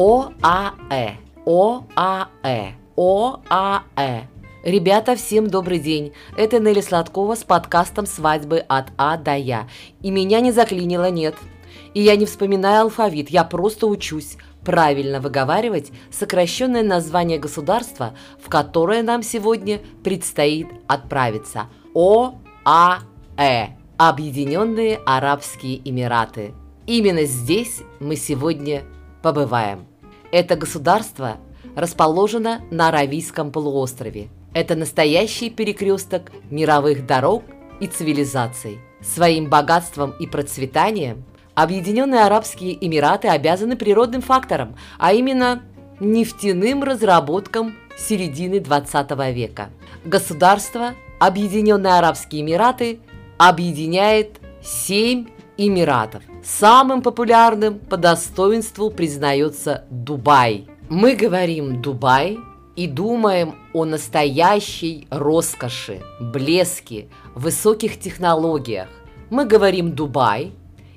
ОАЭ. ОАЭ. ОАЭ. Ребята, всем добрый день. Это Нелли Сладкова с подкастом «Свадьбы от А до Я». И меня не заклинило, нет. И я не вспоминаю алфавит, я просто учусь правильно выговаривать сокращенное название государства, в которое нам сегодня предстоит отправиться. ОАЭ. Объединенные Арабские Эмираты. Именно здесь мы сегодня побываем. Это государство расположено на Аравийском полуострове. Это настоящий перекресток мировых дорог и цивилизаций. Своим богатством и процветанием Объединенные Арабские Эмираты обязаны природным факторам, а именно нефтяным разработкам середины 20 века. Государство Объединенные Арабские Эмираты объединяет 7 эмиратов. Самым популярным по достоинству признается Дубай. Мы говорим Дубай и думаем о настоящей роскоши, блеске, высоких технологиях. Мы говорим Дубай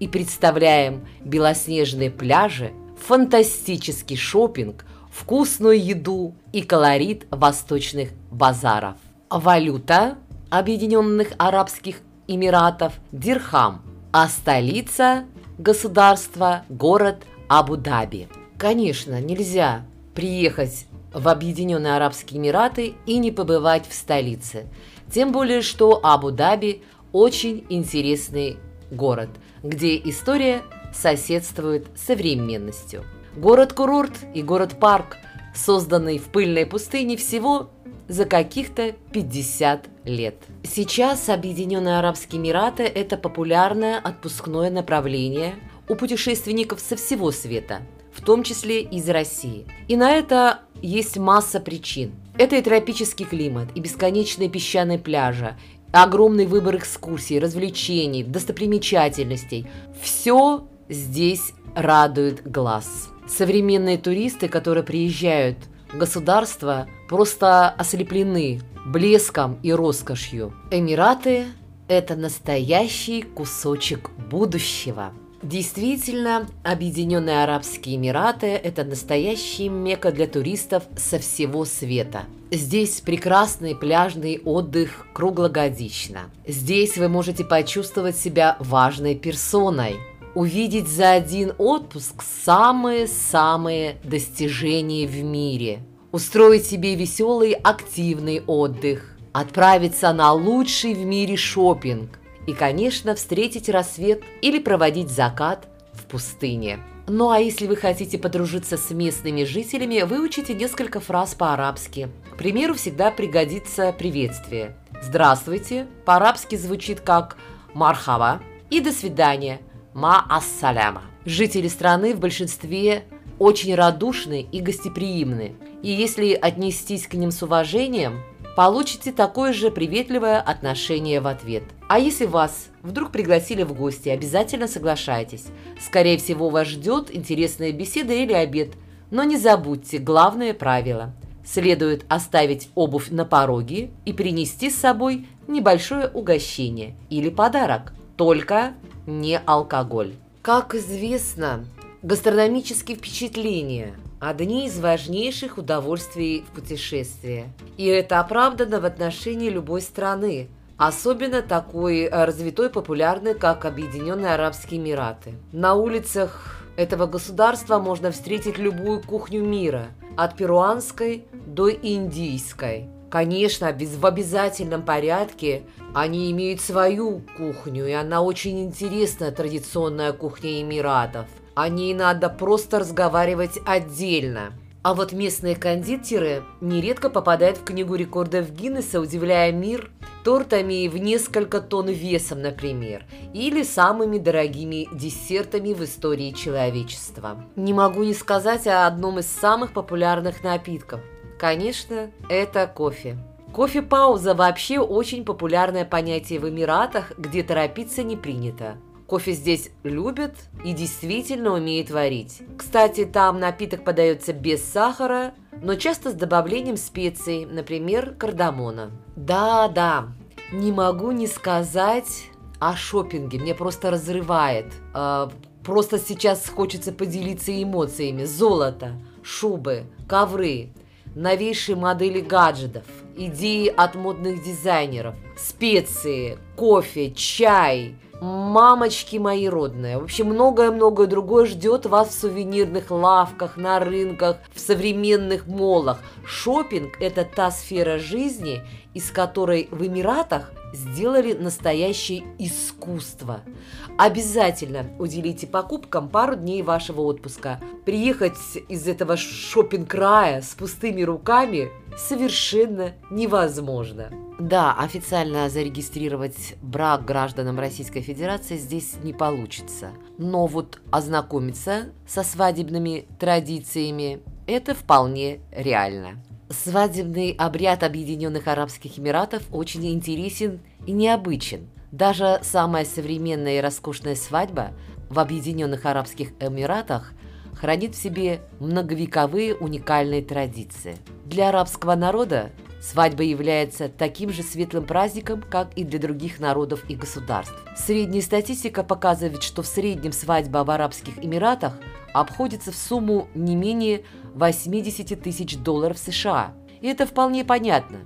и представляем белоснежные пляжи, фантастический шопинг, вкусную еду и колорит восточных базаров. Валюта Объединенных Арабских Эмиратов – дирхам, а столица государства – город Абу-Даби. Конечно, нельзя приехать в Объединенные Арабские Эмираты и не побывать в столице. Тем более, что Абу-Даби очень интересный город – где история соседствует с современностью. Город-курорт и город-парк, созданный в пыльной пустыне всего за каких-то 50 лет. Сейчас Объединенные Арабские Эмираты – это популярное отпускное направление у путешественников со всего света, в том числе из России. И на это есть масса причин. Это и тропический климат, и бесконечные песчаные пляжи, огромный выбор экскурсий, развлечений, достопримечательностей. Все здесь радует глаз. Современные туристы, которые приезжают в государство, просто ослеплены блеском и роскошью. Эмираты – это настоящий кусочек будущего – Действительно, Объединенные Арабские Эмираты – это настоящий мека для туристов со всего света. Здесь прекрасный пляжный отдых круглогодично. Здесь вы можете почувствовать себя важной персоной, увидеть за один отпуск самые-самые достижения в мире, устроить себе веселый активный отдых, отправиться на лучший в мире шопинг – и, конечно, встретить рассвет или проводить закат в пустыне. Ну а если вы хотите подружиться с местными жителями, выучите несколько фраз по-арабски. К примеру, всегда пригодится приветствие. «Здравствуйте» по-арабски звучит как «мархава» и «до свидания» «ма ассаляма». Жители страны в большинстве очень радушны и гостеприимны. И если отнестись к ним с уважением, получите такое же приветливое отношение в ответ. А если вас вдруг пригласили в гости, обязательно соглашайтесь. Скорее всего, вас ждет интересная беседа или обед. Но не забудьте главное правило. Следует оставить обувь на пороге и принести с собой небольшое угощение или подарок. Только не алкоголь. Как известно, гастрономические впечатления – одни из важнейших удовольствий в путешествии. И это оправдано в отношении любой страны, особенно такой э, развитой популярной, как Объединенные Арабские Эмираты. На улицах этого государства можно встретить любую кухню мира, от перуанской до индийской. Конечно, в обязательном порядке они имеют свою кухню, и она очень интересная, традиционная кухня Эмиратов – о ней надо просто разговаривать отдельно. А вот местные кондитеры нередко попадают в книгу рекордов Гиннесса, удивляя мир тортами в несколько тонн весом, например, или самыми дорогими десертами в истории человечества. Не могу не сказать о одном из самых популярных напитков. Конечно, это кофе. Кофе-пауза вообще очень популярное понятие в Эмиратах, где торопиться не принято. Кофе здесь любят и действительно умеют варить. Кстати, там напиток подается без сахара, но часто с добавлением специй, например, кардамона. Да-да, не могу не сказать о шопинге, мне просто разрывает. А, Просто сейчас хочется поделиться эмоциями. Золото, шубы, ковры, новейшие модели гаджетов, идеи от модных дизайнеров, специи, кофе, чай, мамочки мои родные. В общем, многое-многое другое ждет вас в сувенирных лавках, на рынках, в современных молах. Шопинг – это та сфера жизни, из которой в Эмиратах сделали настоящее искусство. Обязательно уделите покупкам пару дней вашего отпуска. Приехать из этого шопинг-рая с пустыми руками совершенно невозможно. Да, официально зарегистрировать брак гражданам Российской Федерации здесь не получится. Но вот ознакомиться со свадебными традициями – это вполне реально. Свадебный обряд Объединенных Арабских Эмиратов очень интересен и необычен. Даже самая современная и роскошная свадьба в Объединенных Арабских Эмиратах хранит в себе многовековые уникальные традиции. Для арабского народа свадьба является таким же светлым праздником, как и для других народов и государств. Средняя статистика показывает, что в среднем свадьба в Арабских Эмиратах обходится в сумму не менее 80 тысяч долларов США. И это вполне понятно,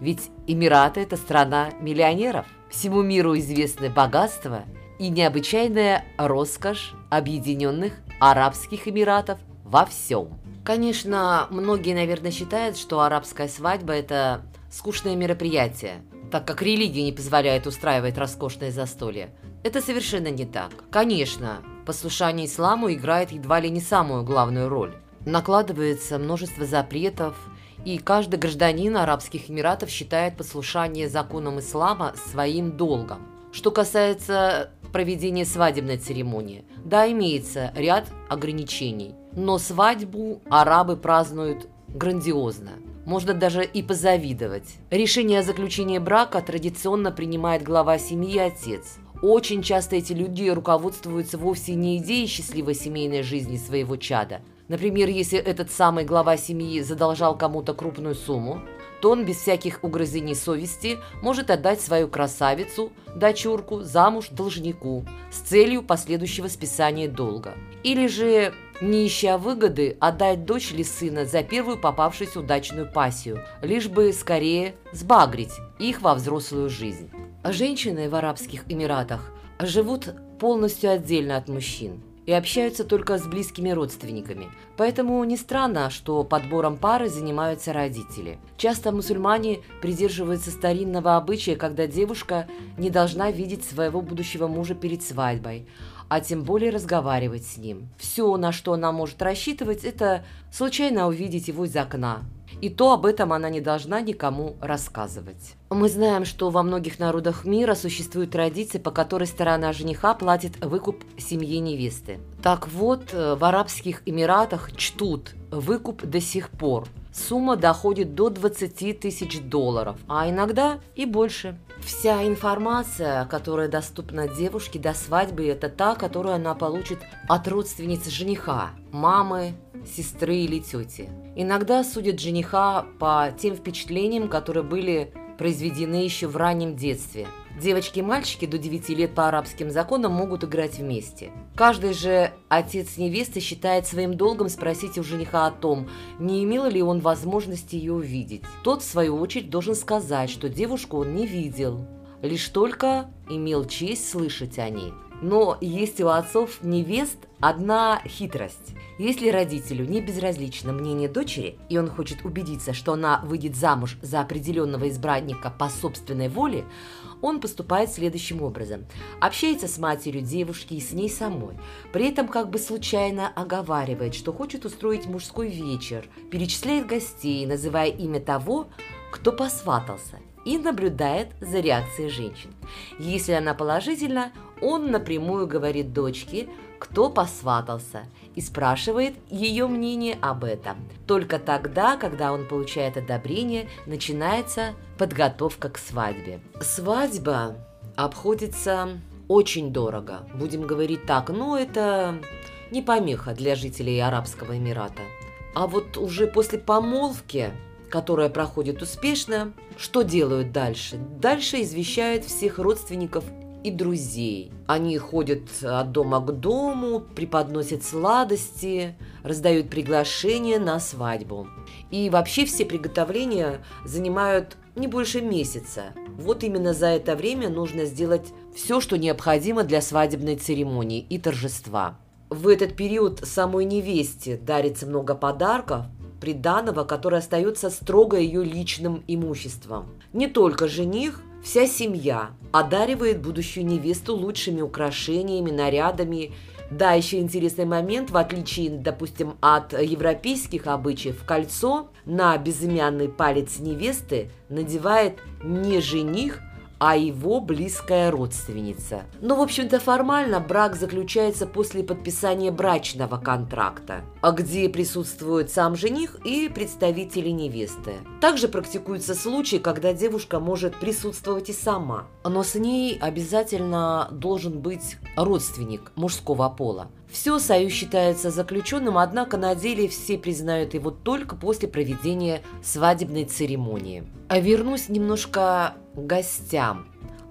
ведь Эмираты – это страна миллионеров. Всему миру известны богатство и необычайная роскошь Объединенных Арабских Эмиратов во всем. Конечно, многие, наверное, считают, что арабская свадьба – это скучное мероприятие, так как религия не позволяет устраивать роскошное застолье. Это совершенно не так. Конечно, послушание исламу играет едва ли не самую главную роль накладывается множество запретов, и каждый гражданин Арабских Эмиратов считает послушание законам ислама своим долгом. Что касается проведения свадебной церемонии, да, имеется ряд ограничений, но свадьбу арабы празднуют грандиозно. Можно даже и позавидовать. Решение о заключении брака традиционно принимает глава семьи и отец. Очень часто эти люди руководствуются вовсе не идеей счастливой семейной жизни своего чада, Например, если этот самый глава семьи задолжал кому-то крупную сумму, то он без всяких угрызений совести может отдать свою красавицу, дочурку, замуж должнику с целью последующего списания долга. Или же, не ища выгоды, отдать дочь или сына за первую попавшуюся удачную пассию, лишь бы скорее сбагрить их во взрослую жизнь. Женщины в Арабских Эмиратах живут полностью отдельно от мужчин и общаются только с близкими родственниками. Поэтому не странно, что подбором пары занимаются родители. Часто мусульмане придерживаются старинного обычая, когда девушка не должна видеть своего будущего мужа перед свадьбой, а тем более разговаривать с ним. Все, на что она может рассчитывать, это случайно увидеть его из окна. И то об этом она не должна никому рассказывать. Мы знаем, что во многих народах мира существует традиция, по которой сторона жениха платит выкуп семье невесты. Так вот, э, в Арабских Эмиратах чтут выкуп до сих пор. Сумма доходит до 20 тысяч долларов, а иногда и больше. Вся информация, которая доступна девушке до свадьбы, это та, которую она получит от родственницы жениха, мамы, сестры или тети. Иногда судят жениха по тем впечатлениям, которые были произведены еще в раннем детстве. Девочки и мальчики до 9 лет по арабским законам могут играть вместе. Каждый же отец невесты считает своим долгом спросить у жениха о том, не имел ли он возможности ее увидеть. Тот, в свою очередь, должен сказать, что девушку он не видел, лишь только имел честь слышать о ней. Но есть у отцов невест одна хитрость. Если родителю не безразлично мнение дочери, и он хочет убедиться, что она выйдет замуж за определенного избранника по собственной воле, он поступает следующим образом. Общается с матерью девушки и с ней самой. При этом как бы случайно оговаривает, что хочет устроить мужской вечер, перечисляет гостей, называя имя того, кто посватался, и наблюдает за реакцией женщин. Если она положительна, он напрямую говорит дочке, кто посватался, и спрашивает ее мнение об этом. Только тогда, когда он получает одобрение, начинается подготовка к свадьбе. Свадьба обходится очень дорого, будем говорить так, но это не помеха для жителей Арабского Эмирата. А вот уже после помолвки которая проходит успешно, что делают дальше? Дальше извещают всех родственников и друзей. Они ходят от дома к дому, преподносят сладости, раздают приглашения на свадьбу. И вообще все приготовления занимают не больше месяца. Вот именно за это время нужно сделать все, что необходимо для свадебной церемонии и торжества. В этот период самой невесте дарится много подарков, приданого, которое остается строго ее личным имуществом. Не только жених, вся семья одаривает будущую невесту лучшими украшениями, нарядами. Да, еще интересный момент, в отличие, допустим, от европейских обычаев, кольцо на безымянный палец невесты надевает не жених, а его близкая родственница. Но, в общем-то, формально брак заключается после подписания брачного контракта, а где присутствует сам жених и представители невесты. Также практикуются случаи, когда девушка может присутствовать и сама, но с ней обязательно должен быть родственник мужского пола. Все союз считается заключенным, однако на деле все признают его только после проведения свадебной церемонии. А вернусь немножко к гостям.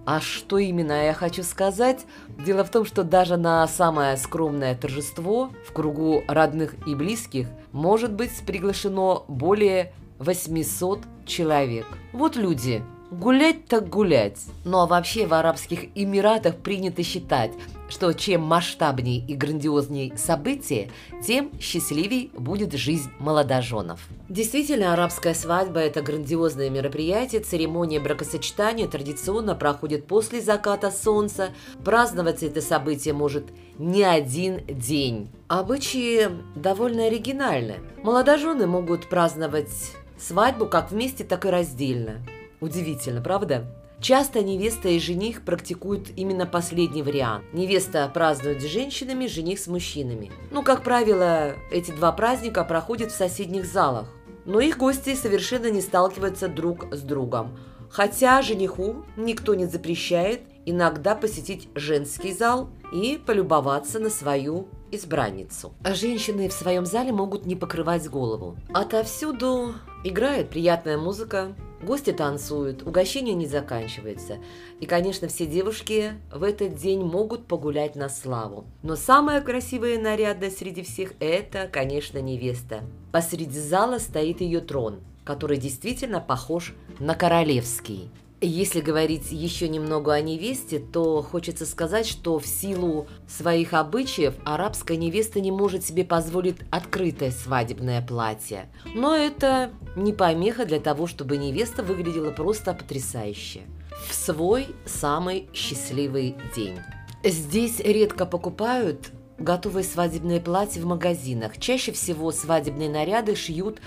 А что именно я хочу сказать? Дело в том, что даже на самое скромное торжество в кругу родных и близких может быть приглашено более 800 человек. Вот люди, Гулять так гулять. Ну а вообще в Арабских Эмиратах принято считать, что чем масштабнее и грандиознее событие, тем счастливей будет жизнь молодоженов. Действительно, арабская свадьба – это грандиозное мероприятие. Церемония бракосочетания традиционно проходит после заката солнца. Праздновать это событие может не один день. Обычаи довольно оригинальны. Молодожены могут праздновать свадьбу как вместе, так и раздельно. Удивительно, правда? Часто невеста и жених практикуют именно последний вариант. Невеста празднует с женщинами, жених с мужчинами. Ну, как правило, эти два праздника проходят в соседних залах. Но их гости совершенно не сталкиваются друг с другом. Хотя жениху никто не запрещает иногда посетить женский зал и полюбоваться на свою избранницу. Женщины в своем зале могут не покрывать голову. Отовсюду играет приятная музыка, Гости танцуют, угощение не заканчивается. И, конечно, все девушки в этот день могут погулять на славу. Но самая красивая и нарядная среди всех – это, конечно, невеста. Посреди зала стоит ее трон, который действительно похож на королевский. Если говорить еще немного о невесте, то хочется сказать, что в силу своих обычаев арабская невеста не может себе позволить открытое свадебное платье. Но это не помеха для того, чтобы невеста выглядела просто потрясающе. В свой самый счастливый день. Здесь редко покупают готовые свадебные платья в магазинах. Чаще всего свадебные наряды шьют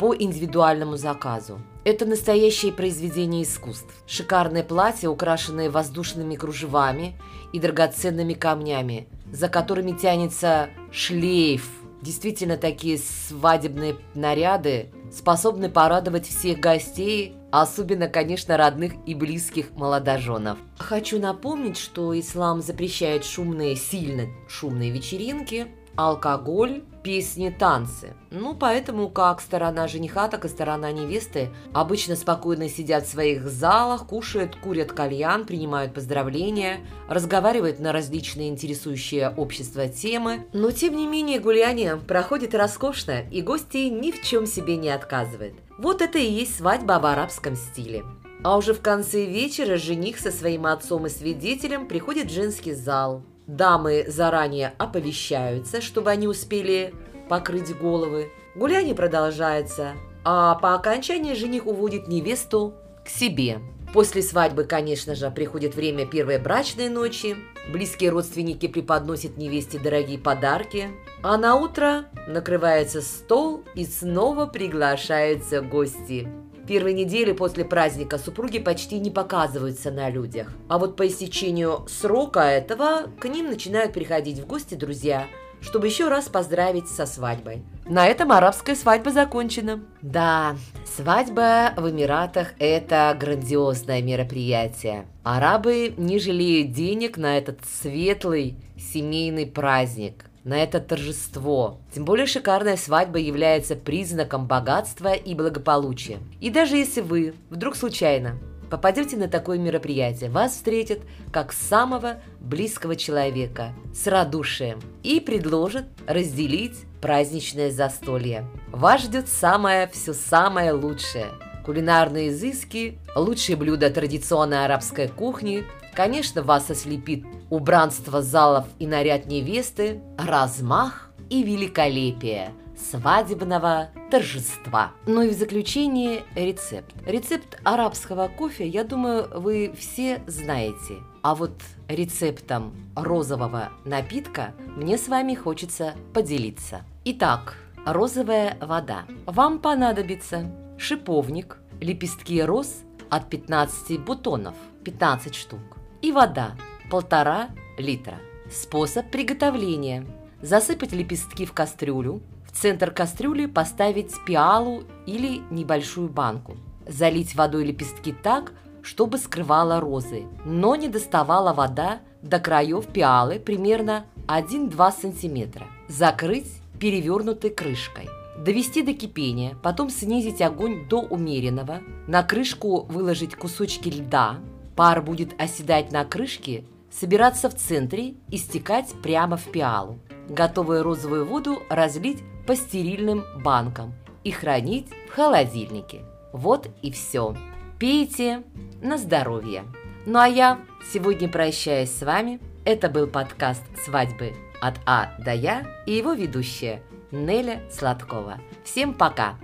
по индивидуальному заказу. Это настоящее произведение искусств. Шикарное платье, украшенное воздушными кружевами и драгоценными камнями, за которыми тянется шлейф. Действительно, такие свадебные наряды способны порадовать всех гостей, особенно, конечно, родных и близких молодоженов. Хочу напомнить, что ислам запрещает шумные, сильно шумные вечеринки – алкоголь, песни, танцы. Ну, поэтому как сторона жениха, так и сторона невесты обычно спокойно сидят в своих залах, кушают, курят кальян, принимают поздравления, разговаривают на различные интересующие общество темы. Но, тем не менее, гуляние проходит роскошно, и гости ни в чем себе не отказывают. Вот это и есть свадьба в арабском стиле. А уже в конце вечера жених со своим отцом и свидетелем приходит в женский зал, Дамы заранее оповещаются, чтобы они успели покрыть головы. Гуляние продолжается, а по окончании жених уводит невесту к себе. После свадьбы, конечно же, приходит время первой брачной ночи. Близкие родственники преподносят невесте дорогие подарки. А на утро накрывается стол и снова приглашаются гости. Первые недели после праздника супруги почти не показываются на людях. А вот по истечению срока этого к ним начинают приходить в гости друзья, чтобы еще раз поздравить со свадьбой. На этом арабская свадьба закончена. Да, свадьба в Эмиратах – это грандиозное мероприятие. Арабы не жалеют денег на этот светлый семейный праздник на это торжество. Тем более шикарная свадьба является признаком богатства и благополучия. И даже если вы вдруг случайно попадете на такое мероприятие, вас встретят как самого близкого человека с радушием и предложат разделить праздничное застолье. Вас ждет самое, все самое лучшее. Кулинарные изыски, лучшие блюда традиционной арабской кухни, конечно, вас ослепит убранство залов и наряд невесты, размах и великолепие свадебного торжества. Ну и в заключение рецепт. Рецепт арабского кофе, я думаю, вы все знаете. А вот рецептом розового напитка мне с вами хочется поделиться. Итак, розовая вода. Вам понадобится шиповник, лепестки роз от 15 бутонов, 15 штук, и вода полтора литра. Способ приготовления. Засыпать лепестки в кастрюлю, в центр кастрюли поставить пиалу или небольшую банку. Залить водой лепестки так, чтобы скрывала розы, но не доставала вода до краев пиалы примерно 1-2 см. Закрыть перевернутой крышкой. Довести до кипения, потом снизить огонь до умеренного, на крышку выложить кусочки льда, пар будет оседать на крышке, собираться в центре и стекать прямо в пиалу. Готовую розовую воду разлить по стерильным банкам и хранить в холодильнике. Вот и все. Пейте на здоровье. Ну а я сегодня прощаюсь с вами. Это был подкаст «Свадьбы от А до Я» и его ведущая Неля Сладкова. Всем пока!